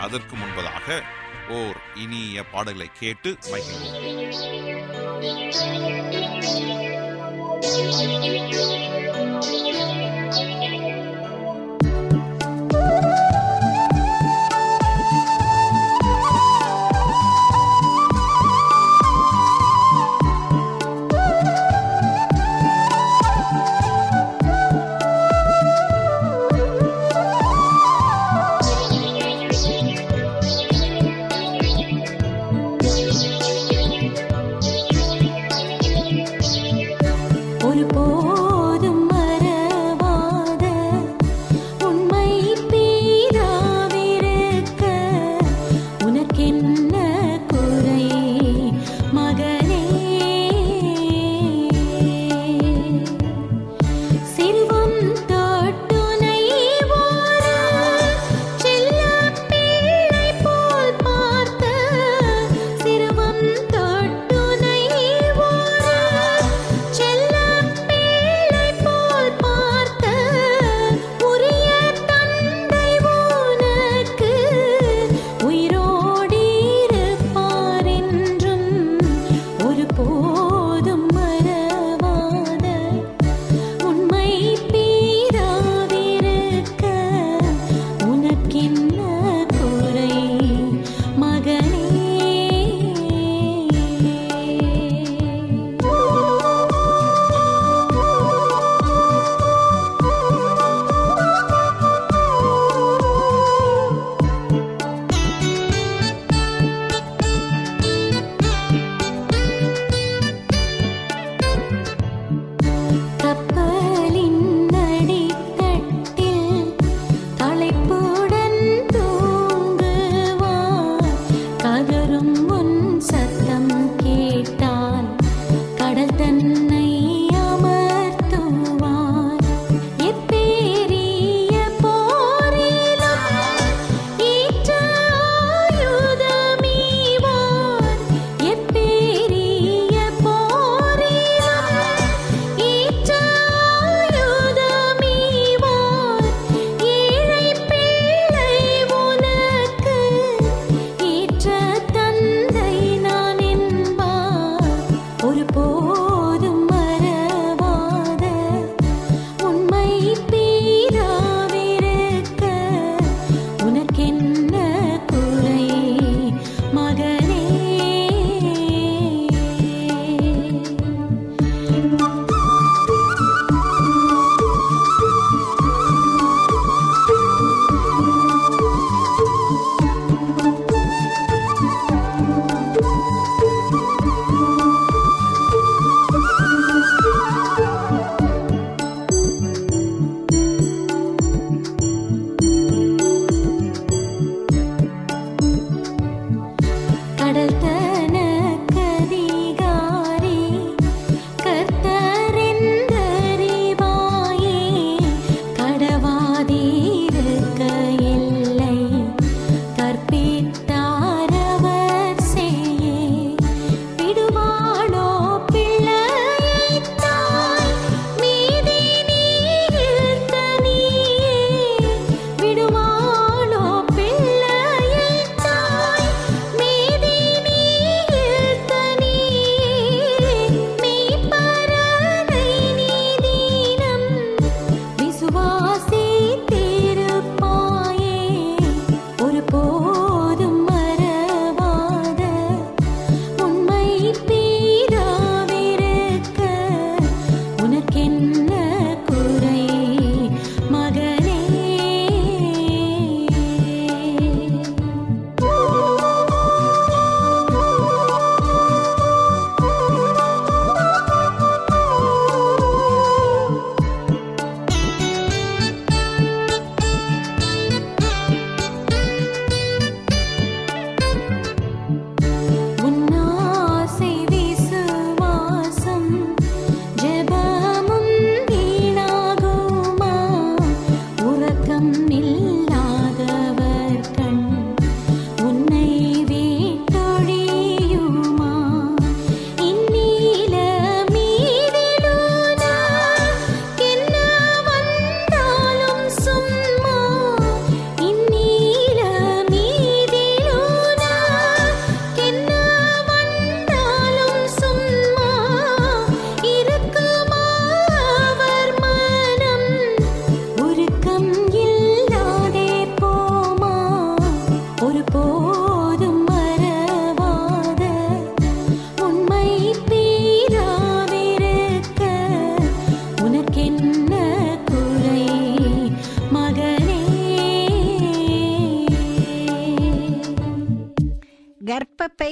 அதற்கு முன்பதாக ஓர் இனிய பாடலை கேட்டு மகிழ்வோம். ஒரு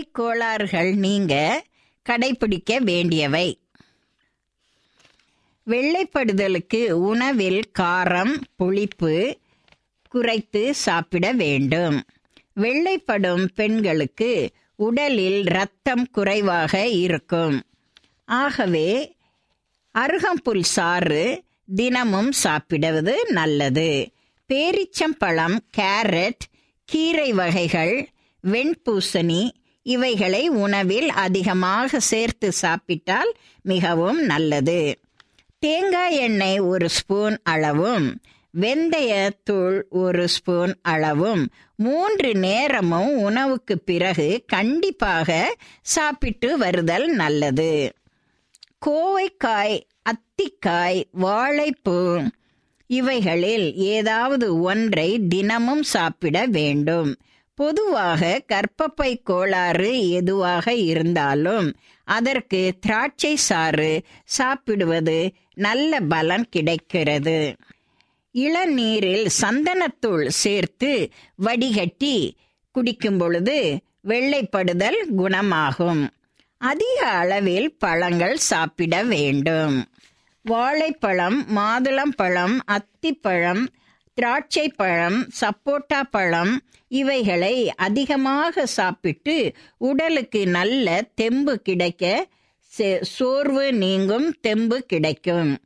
கோளாறுகள் நீங்க கடைபிடிக்க வேண்டியவை. வெள்ளைப்படுதலுக்கு உணவில் காரம் புளிப்பு குறைத்து சாப்பிட வேண்டும். வெள்ளைப்படும் பெண்களுக்கு உடலில் இரத்தம் குறைவாக இருக்கும். ஆகவே அருகம்புல் சாறு தினமும் சாப்பிடுவது நல்லது. பேரிச்சம்பழம் கேரட் கீரை வகைகள் வெண்பூசணி இவைகளை உணவில் அதிகமாக சேர்த்து சாப்பிட்டால் மிகவும் நல்லது. தேங்காய் எண்ணெய் ஒரு ஸ்பூன் அளவும் வெந்தயத்தூள் ஒரு ஸ்பூன் அளவும் மூன்று நேரமும் உணவுக்கு பிறகு கண்டிப்பாக சாப்பிட்டு வருதல் நல்லது. கோவைக்காய் அத்திக்காய் வாழைப்பூ இவைகளில் ஏதாவது ஒன்றை தினமும் சாப்பிட வேண்டும். பொதுவாக கர்ப்பப்பை கோளாறு எதுவாக இருந்தாலும் அதற்கு திராட்சை சாறு சாப்பிடுவது நல்ல பலன் கிடைக்கிறது. இளநீரில் சந்தனத்தூள் சேர்த்து வடிகட்டி குடிக்கும் பொழுது வெள்ளைப்படுதல் குணமாகும். அதிக அளவில் பழங்கள் சாப்பிட வேண்டும். வாழைப்பழம் மாதுளம்பழம் அத்திப்பழம் திராட்சை பழம் சப்போட்டா பழம் இவைகளை அதிகமாக சாப்பிட்டு உடலுக்கு நல்ல தெம்பு கிடைக்க சே- சோர்வு நீங்கும் தெம்பு கிடைக்கும்.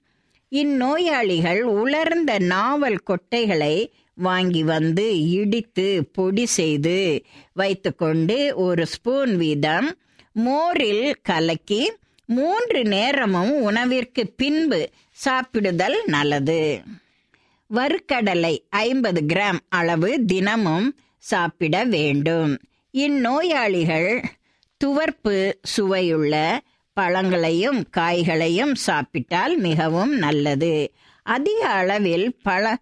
இந்நோயாளிகள் உலர்ந்த நாவல் கொட்டைகளை வாங்கி வந்து இடித்து பொடி செய்து வைத்துக்கொண்டு ஒரு ஸ்பூன் வீதம் மோரில் கலக்கி மூன்று நேரமும் உணவிற்கு பின்பு சாப்பிடுதல் நல்லது. வறுக்கடலை ஐம்பது கிராம் அளவு தினமும் சாப்பிட வேண்டும். இந்நோயாளிகள் துவர்ப்பு சுவையுள்ள பழங்களையும் காய்களையும் சாப்பிட்டால் மிகவும் நல்லது. அதிக அளவில் பழ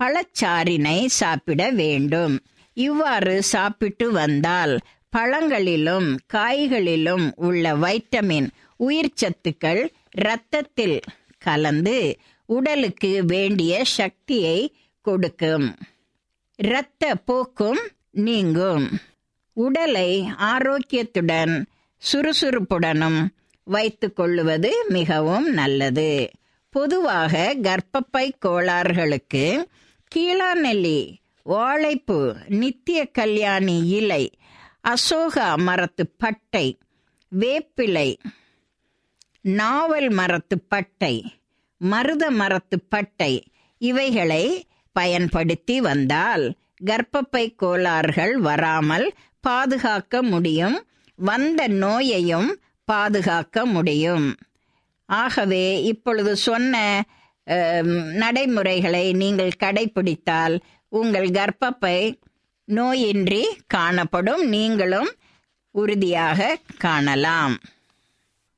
பழச்சாறினை சாப்பிட வேண்டும். இவ்வாறு சாப்பிட்டு வந்தால் பழங்களிலும் காய்களிலும் உள்ள வைட்டமின் உயிர்ச்சத்துக்கள் இரத்தத்தில் கலந்து உடலுக்கு வேண்டிய சக்தியை கொடுக்கும். இரத்த போக்கும் நீங்கும். உடலை ஆரோக்கியத்துடன் சுறுசுறுப்புடனும் வைத்து கொள்ளுவது மிகவும் நல்லது. பொதுவாக கர்ப்பப்பை கோளாறுகளுக்கு கீழாநெல்லி வாழைப்பூ நித்திய கல்யாணி இலை அசோகா மரத்து பட்டை வேப்பிலை நாவல் மரத்து பட்டை மருத மரத்து பட்டை. இவைகளை பயன்படுத்தி வந்தால் கர்ப்பப்பை கோளாறுகள் வராமல் பாதுகாக்க முடியும். வந்த நோயையும் பாதுகாக்க முடியும். ஆகவே இப்பொழுது சொன்ன நடைமுறைகளை நீங்கள் கடைபிடித்தால் உங்கள் கர்ப்பப்பை நோயின்றி காணப்படும். நீங்களும் உறுதியாக காணலாம்.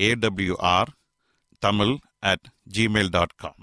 AWR Tamil at Gmail dot com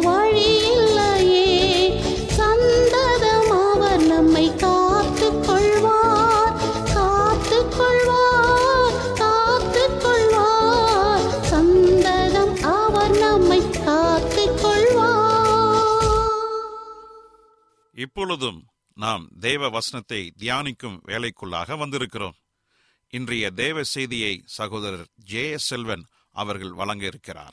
வழி இல்லையே. சந்ததம் அவர் நம்மை கொள்வார். கொள்வார். கொள்வார். சந்ததம் அவர் நம்மை கொள்வார். இப்பொழுதும் நாம் தேவ வசனத்தை தியானிக்கும் வேலைக்குள்ளாக வந்திருக்கிறோம். இன்றைய தேவ செய்தியை சகோதரர் ஜே செல்வன் அவர்கள் வழங்க இருக்கிறார்.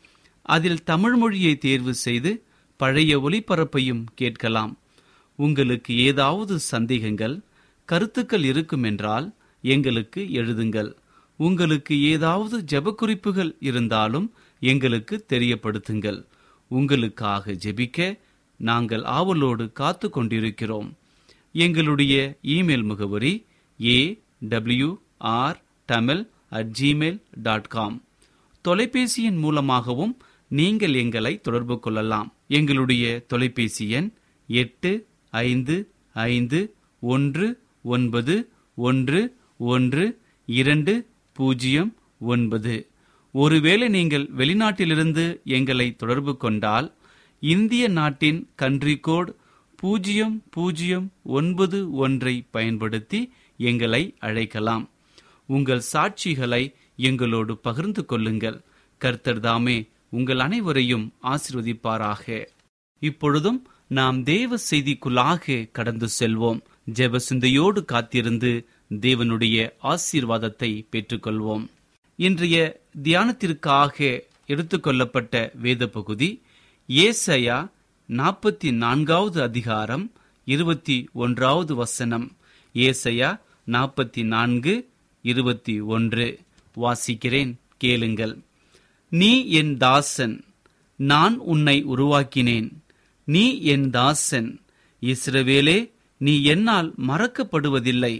அதில் தமிழ் மொழியை தேர்வு செய்து பழைய ஒளிபரப்பையும் கேட்கலாம். உங்களுக்கு ஏதாவது சந்தேகங்கள் கருத்துக்கள் இருக்கும் என்றால் எங்களுக்கு எழுதுங்கள். உங்களுக்கு ஏதாவது ஜெபக்குறிப்புகள் இருந்தாலும் எங்களுக்கு தெரியப்படுத்துங்கள். உங்களுக்காக ஜெபிக்க நாங்கள் ஆவலோடு காத்து கொண்டிருக்கிறோம். எங்களுடைய இமெயில் முகவரி A W R Tamil at Gmail dot com தொலைபேசியின் மூலமாகவும் நீங்கள் எங்களை தொடர்பு கொள்ளலாம். எங்களுடைய தொலைபேசி எண் எட்டு ஐந்து ஐந்து ஒன்று ஒன்பது ஒன்று ஒன்று இரண்டு பூஜ்ஜியம் ஒன்பது. ஒருவேளை நீங்கள் வெளிநாட்டிலிருந்து எங்களை தொடர்பு கொண்டால் இந்திய நாட்டின் கன்ட்ரி கோட் பூஜ்ஜியம் பூஜ்ஜியம் ஒன்பது ஒன்றை பயன்படுத்தி எங்களை அழைக்கலாம். உங்கள் சாட்சிகளை எங்களோடு பகிர்ந்து கொள்ளுங்கள். கர்த்தர்தாமே உங்கள் அனைவரையும் ஆசிர்வதிப்பாராக. இப்பொழுதும் நாம் தேவ செய்திக்குள்ளாக கடந்து செல்வோம். ஜெப சிந்தையோடு காத்திருந்து தேவனுடைய ஆசீர்வாதத்தை பெற்றுக்கொள்வோம். இன்றைய தியானத்திற்காக எடுத்துக்கொள்ளப்பட்ட வேத பகுதி ஏசையா நாற்பத்தி நான்காவது அதிகாரம் இருபத்தி ஒன்றாவது வசனம். ஏசையா நாற்பத்தி நான்கு இருபத்தி ஒன்று. வாசிக்கிறேன் கேளுங்கள். நீ என் தாசன் நான் உன்னை உருவாக்கினேன். நீ என் தாசன் இஸ்ரவேலே நீ என்னால் மறக்கப்படுவதில்லை.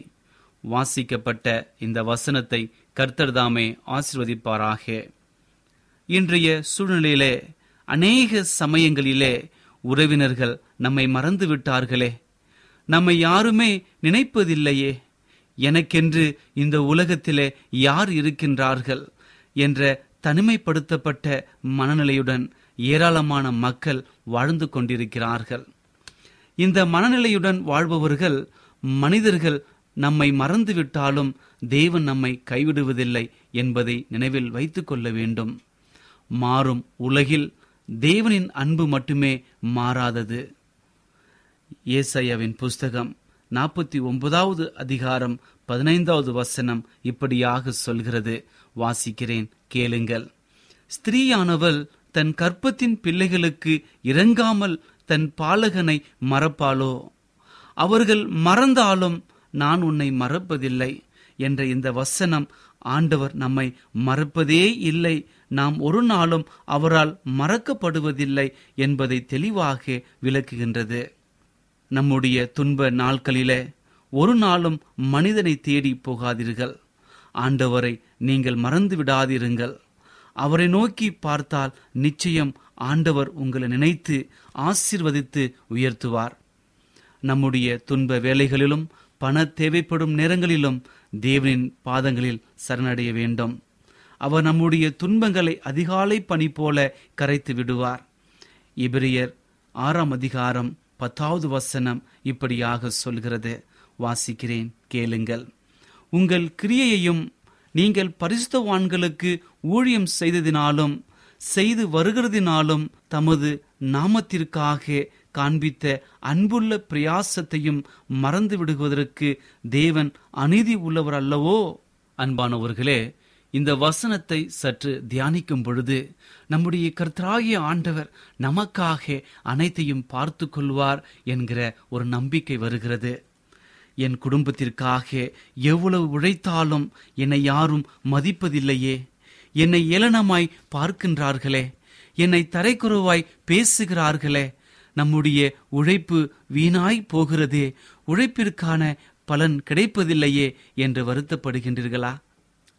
வாசிக்கப்பட்ட இந்த வசனத்தை கர்த்தர்தாமே ஆசிர்வதிப்பாராக. இன்றைய சூழ்நிலையிலே அநேக சமயங்களிலே உறவினர்கள் நம்மை மறந்து விட்டார்களே நம்மை யாருமே நினைப்பதில்லையே. எனக்கென்று இந்த உலகத்திலே யார் இருக்கின்றார்கள்? என்ற தனிமைப்படுத்தப்பட்ட மனநிலையுடன் ஏராளமான மக்கள் வாழ்ந்து கொண்டிருக்கிறார்கள். இந்த மனநிலையுடன் வாழ்பவர்கள் மனிதர்கள் நம்மை மறந்துவிட்டாலும் தேவன் நம்மை கைவிடுவதில்லை என்பதை நினைவில் வைத்துக் கொள்ள வேண்டும். மாறும் உலகில் தேவனின் அன்பு மட்டுமே மாறாதது. ஏசையாவின் புஸ்தகம் நாற்பத்தி ஒன்பதாவது அதிகாரம் பதினைந்தாவது வசனம் இப்படியாக சொல்கிறது. வாசிக்கிறேன் கேளுங்கள். ஸ்திரீயானவள் தன் கற்பத்தின் பிள்ளைகளுக்கு இறங்காமல் தன் பாலகனை மறப்பாளோ? அவர்கள் மறந்தாலும் நான் உன்னை மறப்பதில்லை என்ற இந்த வசனம் ஆண்டவர் நம்மை மறப்பதே இல்லை. நாம் ஒரு நாளும் அவரால் மறக்கப்படுவதில்லை என்பதை தெளிவாக விளக்குகின்றது. நம்முடைய துன்ப நாட்களிலே ஒரு நாளும் மனிதனை தேடி போகாதீர்கள். ஆண்டவரை நீங்கள் மறந்து விடாதிருங்கள். அவரை நோக்கி பார்த்தால் நிச்சயம் ஆண்டவர் உங்களை நினைத்து ஆசிர்வதித்து உயர்த்துவார். நம்முடைய துன்ப வேலைகளிலும் பண தேவைப்படும் நேரங்களிலும் தேவனின் பாதங்களில் சரணடைய வேண்டும். அவர் நம்முடைய துன்பங்களை அதிகாலை பணி போல கரைத்து விடுவார். இபிரியர் ஆறாம் அதிகாரம் பத்தாவது வசனம் இப்படியாக சொல்கிறது. வாசிக்கிறேன் கேளுங்கள். உங்கள் கிரியையையும் நீங்கள் பரிசுத்தவான்களுக்கு ஊழியம் செய்ததினாலும் செய்து வருகிறதினாலும் தமது நாமத்திற்காக காண்பித்த அன்புள்ள பிரயாசத்தையும் மறந்து விடுவதற்கு தேவன் அநீதி உள்ளவர் அல்லவோ? அன்பானவர்களே இந்த வசனத்தை சற்று தியானிக்கும் பொழுது நம்முடைய கர்த்தராகிய ஆண்டவர் நமக்காக அனைத்தையும் பார்த்து கொள்வார் என்கிற ஒரு நம்பிக்கை வருகிறது. என் குடும்பத்திற்காக எவ்வளவு உழைத்தாலும் என்னை யாரும் மதிப்பதில்லையே. என்னை ஏளனமாய் பார்க்கின்றார்களே. என்னை தரைக்குறவாய் பேசுகிறார்களே. நம்முடைய உழைப்பு வீணாய் போகிறதே. உழைப்பிற்கான பலன் கிடைப்பதில்லையே என்று வருத்தப்படுகின்றீர்களா?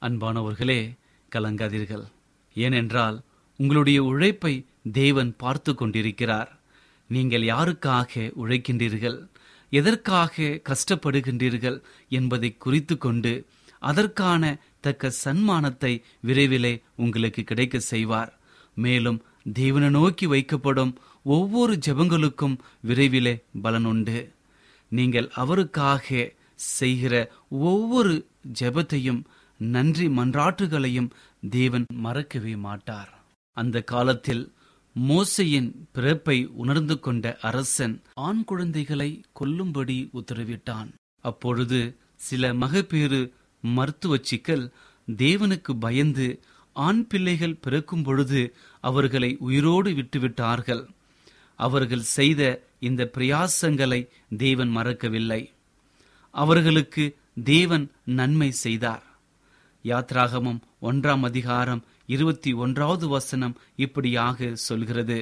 அன்பானவர்களே கலங்காதீர்கள். ஏனென்றால் உங்களுடைய உழைப்பை தேவன் பார்த்து கொண்டிருக்கிறார். நீங்கள் யாருக்காக உழைக்கின்றீர்கள்? எதற்காக கஷ்டப்படுகின்றீர்கள் என்பதை குறித்து கொண்டு அதற்கான தக்க சன்மானத்தை விரைவிலே உங்களுக்கு கிடைக்க செய்வார். மேலும் தேவனை நோக்கி வைக்கப்படும் ஒவ்வொரு ஜெபங்களுக்கும் விரைவிலே பலன் உண்டு. நீங்கள் அவருக்காக செய்கிற ஒவ்வொரு ஜெபத்தையும் நன்றி மன்றாட்டுகளையும் தேவன் மறக்கவே மாட்டார். அந்த காலத்தில் மோசையின் பிறப்பை உணர்ந்து கொண்ட அரசன் ஆண் குழந்தைகளை கொல்லும்படி உத்தரவிட்டான். அப்பொழுது சில மகப்பேறு மருத்துவ சிக்கல் தேவனுக்கு பயந்து ஆண் பிள்ளைகள் பிறக்கும் பொழுது அவர்களை உயிரோடு விட்டுவிட்டார்கள். அவர்கள் செய்த இந்த பிரயாசங்களை தேவன் மறக்கவில்லை. அவர்களுக்கு தேவன் நன்மை செய்தார். யாத்ராகமம் ஒன்றாம் அதிகாரம் இருபத்தி ஒன்றாவது வசனம் இப்படியாக சொல்கிறது.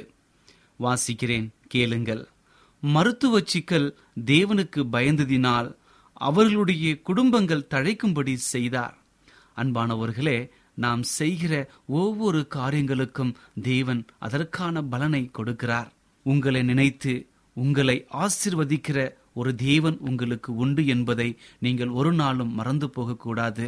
வாசிக்கிறேன் கேளுங்கள். மருத்துவ சிக்கல் தேவனுக்கு பயந்ததினால் அவர்களுடைய குடும்பங்கள் தழைக்கும்படி செய்தார். அன்பானவர்களே நாம் செய்கிற ஒவ்வொரு காரியங்களுக்கும் தேவன் அதற்கான பலனை கொடுக்கிறார். உங்களை நினைத்து உங்களை ஆசிர்வதிக்கிற ஒரு தேவன் உங்களுக்கு உண்டு என்பதை நீங்கள் ஒரு நாளும் மறந்து போகக்கூடாது.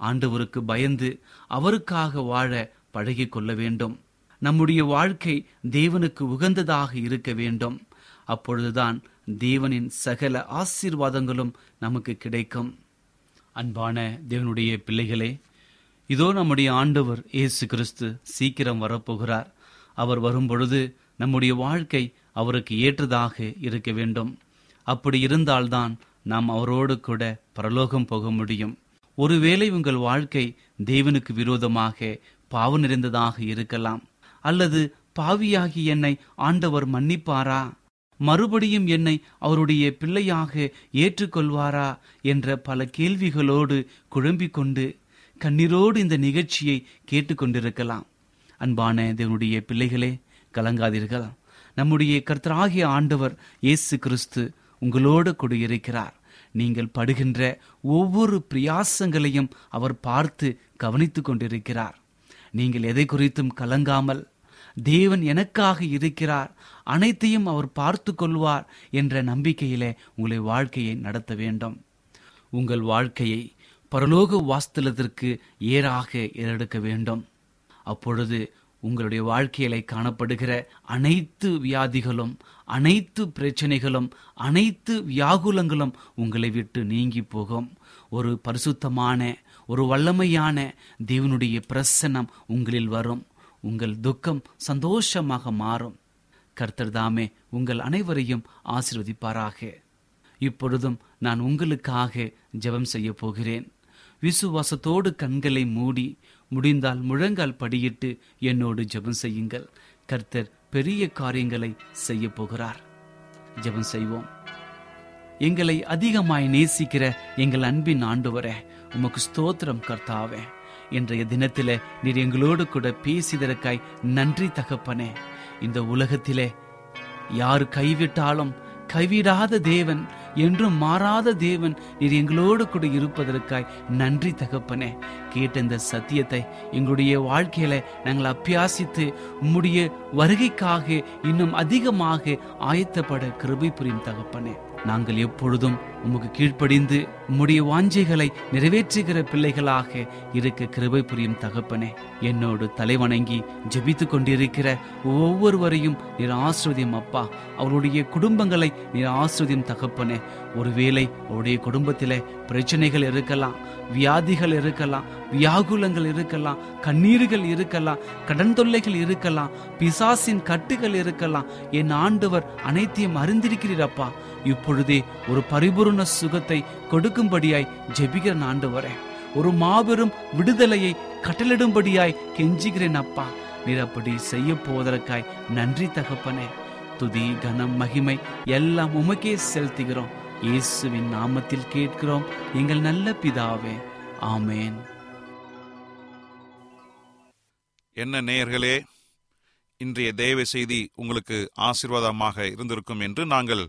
ஆண்டவருக்கு பயந்து அவருக்காக வாழ பழகிக் கொள்ள வேண்டும். நம்முடைய வாழ்க்கை தேவனுக்கு உகந்ததாக இருக்க வேண்டும். அப்பொழுதுதான் தேவனின் சகல ஆசீர்வாதங்களும் நமக்கு கிடைக்கும். அன்பான தேவனுடைய பிள்ளைகளே இதோ நம்முடைய ஆண்டவர் இயேசு கிறிஸ்து சீக்கிரம் வரப்போகிறார். அவர் வரும்பொழுது நம்முடைய வாழ்க்கை அவருக்கு ஏற்றதாக இருக்க வேண்டும். அப்படி இருந்தால்தான் நாம் அவரோடு கூட பரலோகம் போக முடியும். ஒருவேளை உங்கள் வாழ்க்கை தேவனுக்கு விரோதமாக பாவ நிறைந்ததாக இருக்கலாம். அல்லது பாவியாகி என்னை ஆண்டவர் மன்னிப்பாரா? மறுபடியும் என்னை அவருடைய பிள்ளையாக ஏற்றுக்கொள்வாரா? என்ற பல கேள்விகளோடு குழம்பிக் கொண்டு கண்ணீரோடு இந்த நிகழ்ச்சியை கேட்டுக்கொண்டிருக்கலாம் அன்பான தேவனுடைய பிள்ளைகளே கலங்காதீர்கள். நம்முடைய கர்த்தராகிய ஆண்டவர் இயேசு கிறிஸ்து உங்களோடு குடியிருக்கிறார். நீங்கள் படுகின்ற ஒவ்வொரு பிரயாசங்களையும் அவர் பார்த்து கவனித்துக் கொண்டிருக்கிறார். நீங்கள் எதை குறித்தும் கலங்காமல் தேவன் எனக்காக இருக்கிறார் அனைத்தையும் அவர் பார்த்து கொள்வார் என்ற நம்பிக்கையிலே உங்களை வாழ்க்கையை நடத்த வேண்டும். உங்கள் வாழ்க்கையை பரலோக வாஸ்தலத்திற்கு ஏறாக ஏறெடுக்க வேண்டும். அப்பொழுது உங்களுடைய வாழ்க்கையில காணப்படுகிற அனைத்து வியாதிகளும் அனைத்து பிரச்சனைகளும் அனைத்து வியாகுலங்களும் உங்களை விட்டு நீங்கி போகும். ஒரு பரிசுத்தமான ஒரு வல்லமையான தேவனுடைய பிரசன்னம் உங்களில் வரும். உங்கள் துக்கம் சந்தோஷமாக மாறும். கர்த்தர் தாமே உங்கள் அனைவரையும் ஆசிர்வதிப்பாராக. இப்பொழுதும் நான் உங்களுக்காக ஜெபம் செய்ய போகிறேன். விசுவாசத்தோடு கண்களை மூடி முடிந்தால் முழங்கால் படியிட்டு என்னோடு ஜெபம் செய்யுங்கள். கர்த்தர் பெரிய காரியங்களை செய்ய போகிறார். ஜெபம் செய்வோம். எங்களை அதிகமாய் நேசிக்கிற எங்கள் அன்பின் ஆண்டவரே உமக்கு ஸ்தோத்திரம் கர்த்தாவே. இன்றைய தினத்திலே நீர் எங்களோடு கூட பேசிதற்காய் நன்றி தகப்பனே. இந்த உலகத்திலே யார் கைவிட்டாலும் கைவிடாத தேவன் என்றும் மாறாத தேவன் நீர் எங்களோடு கூட இருப்பதற்காய் நன்றி தகப்பனே. கேட்ட இந்த சத்தியத்தை எங்களுடைய வாழ்க்கையில நாங்கள் அபியாசித்து உம்முடைய வருகைக்காக இன்னும் அதிகமாக ஆயத்தப்பட கிருபை புரியும் தகப்பனே. நாங்கள் எப்பொழுதும் உமக்கு கீழ்ப்படிந்து உம்முடைய வாஞ்சைகளை நிறைவேற்றுகிற பிள்ளைகளாக இருக்க கிருபை புரியும் தகப்பனே என்னோடு தலைவணங்கி ஜெபித்து கொண்டிருக்கிற ஒவ்வொருவரையும் நீர் ஆசிரியம் அப்பா. அவருடைய குடும்பங்களை நீர் ஆசிரியம் தகப்பனே. ஒருவேளை அவருடைய குடும்பத்தில் பிரச்சனைகள் இருக்கலாம் வியாதிகள் இருக்கலாம் வியாகுலங்கள் இருக்கலாம் கண்ணீர்கள் இருக்கலாம் கடன் தொல்லைகள் இருக்கலாம் பிசாசின் கட்டுகள் இருக்கலாம். என் ஆண்டவர் அனைத்தையும் அறிந்திருக்கிறீரப்பா இப்பொழுதே ஒரு பரிபூர்ண சுகத்தை கொடுக்கும்படியாய் ஜெபிக்கிறேன் ஆண்டவரே. ஒரு மாபெரும் விடுதலையை கட்டளிடும்படியாய் கெஞ்சுகிறேன் அப்பா. நீர் அப்படி செய்ய போவதற்காய் நன்றி தகப்பனே. துதி கனம் மகிமை எல்லாம் உமக்கே செலுத்துகிறோம். இயேசுவின் நாமத்தில் கேட்கிறோம். எங்கள் நல்ல பிதாவே. ஆமேன். என்ன நேயர்களே இன்றைய தேவ செய்தி உங்களுக்கு ஆசீர்வாதமாக இருந்திருக்கும் என்று நாங்கள்